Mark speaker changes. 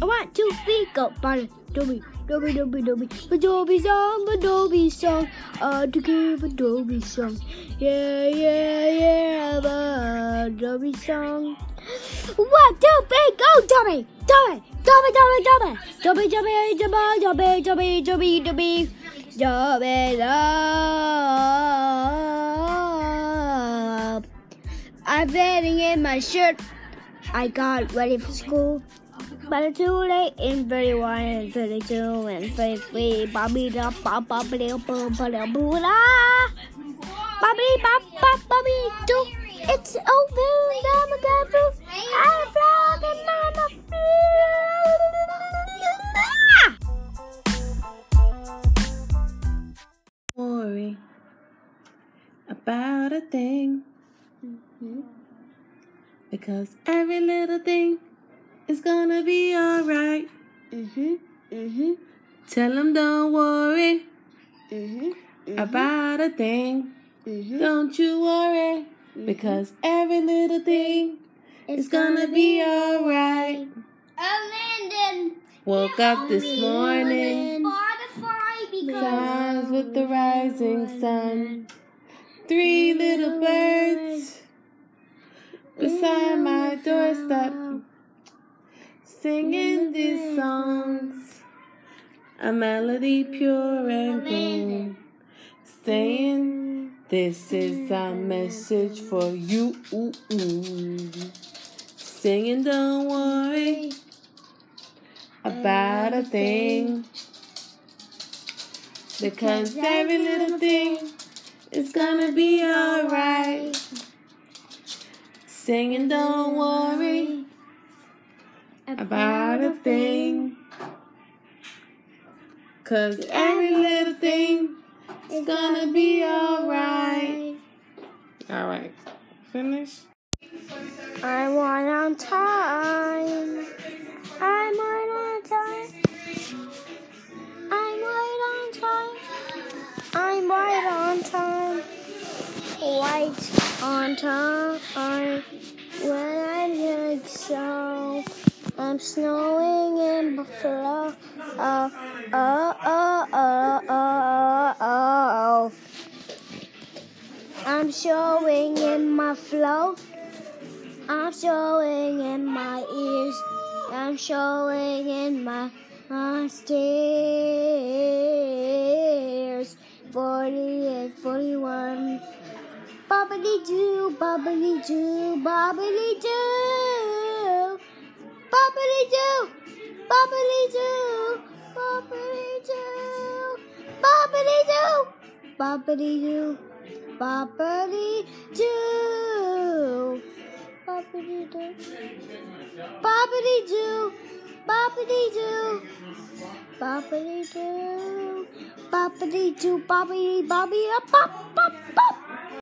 Speaker 1: One, two, three, go. Bottom, Dobby, Dobby, Dobby, Dobby. A Dobby song, a Dobby song. Uh, to give a Dobby song. Yeah, yeah, yeah, a Dobby song. One, two, three, go, Dobby, Dobby, Dobby, Dobby, Dobby. Dobby, Dobby, Dobby, Dobby, Dobby, Dobby, Dobby. Dobby, love. I'm wearing in my shirt. I got ready for school. But it's too late in 31 and 32 and 33. Bobby da ba ba da ba ba da da. Bobby ba ba Bobby do. It's over. I'm a gabu. I'm vlogging mama.
Speaker 2: worry about a thing mm-hmm. because every little thing is gonna be alright.
Speaker 1: Mhm. Mhm.
Speaker 2: Tell them don't worry
Speaker 1: Mhm.
Speaker 2: about a thing.
Speaker 1: Mhm.
Speaker 2: Don't you worry because every little thing is gonna be alright.
Speaker 3: Landon.
Speaker 2: Woke up this morning,
Speaker 3: Spotify because
Speaker 2: stars with the rising sun. Three little birds beside my doorstep singing these songs. A melody pure and clean, saying, This is a message for you. Singing, don't worry about a thing. Because every little thing is gonna be alright. Singing, don't worry about a thing. Cause every little thing is gonna be alright. Alright, finish.
Speaker 1: I'm right on time. I'm right on time. I'm right on time. I'm right on time. Right on time. When I think so, I'm snowing in Buffalo. Oh, oh, oh, oh, oh, oh. I'm showing in my flow. I'm showing in my ears. I'm showing in my uh, stairs. 40 and 41. Bobbity doo, bobbity doo, bobbity doo. Bobbity doo, bobbity doo, bobbity doo. Bobbity doo, bobbity doo, bobbity doo. Bobbity doo. Bobbity doo. Bobbity doo. Bobbity doo. Bobbity doo. Bobbity bobbity pop pop pop.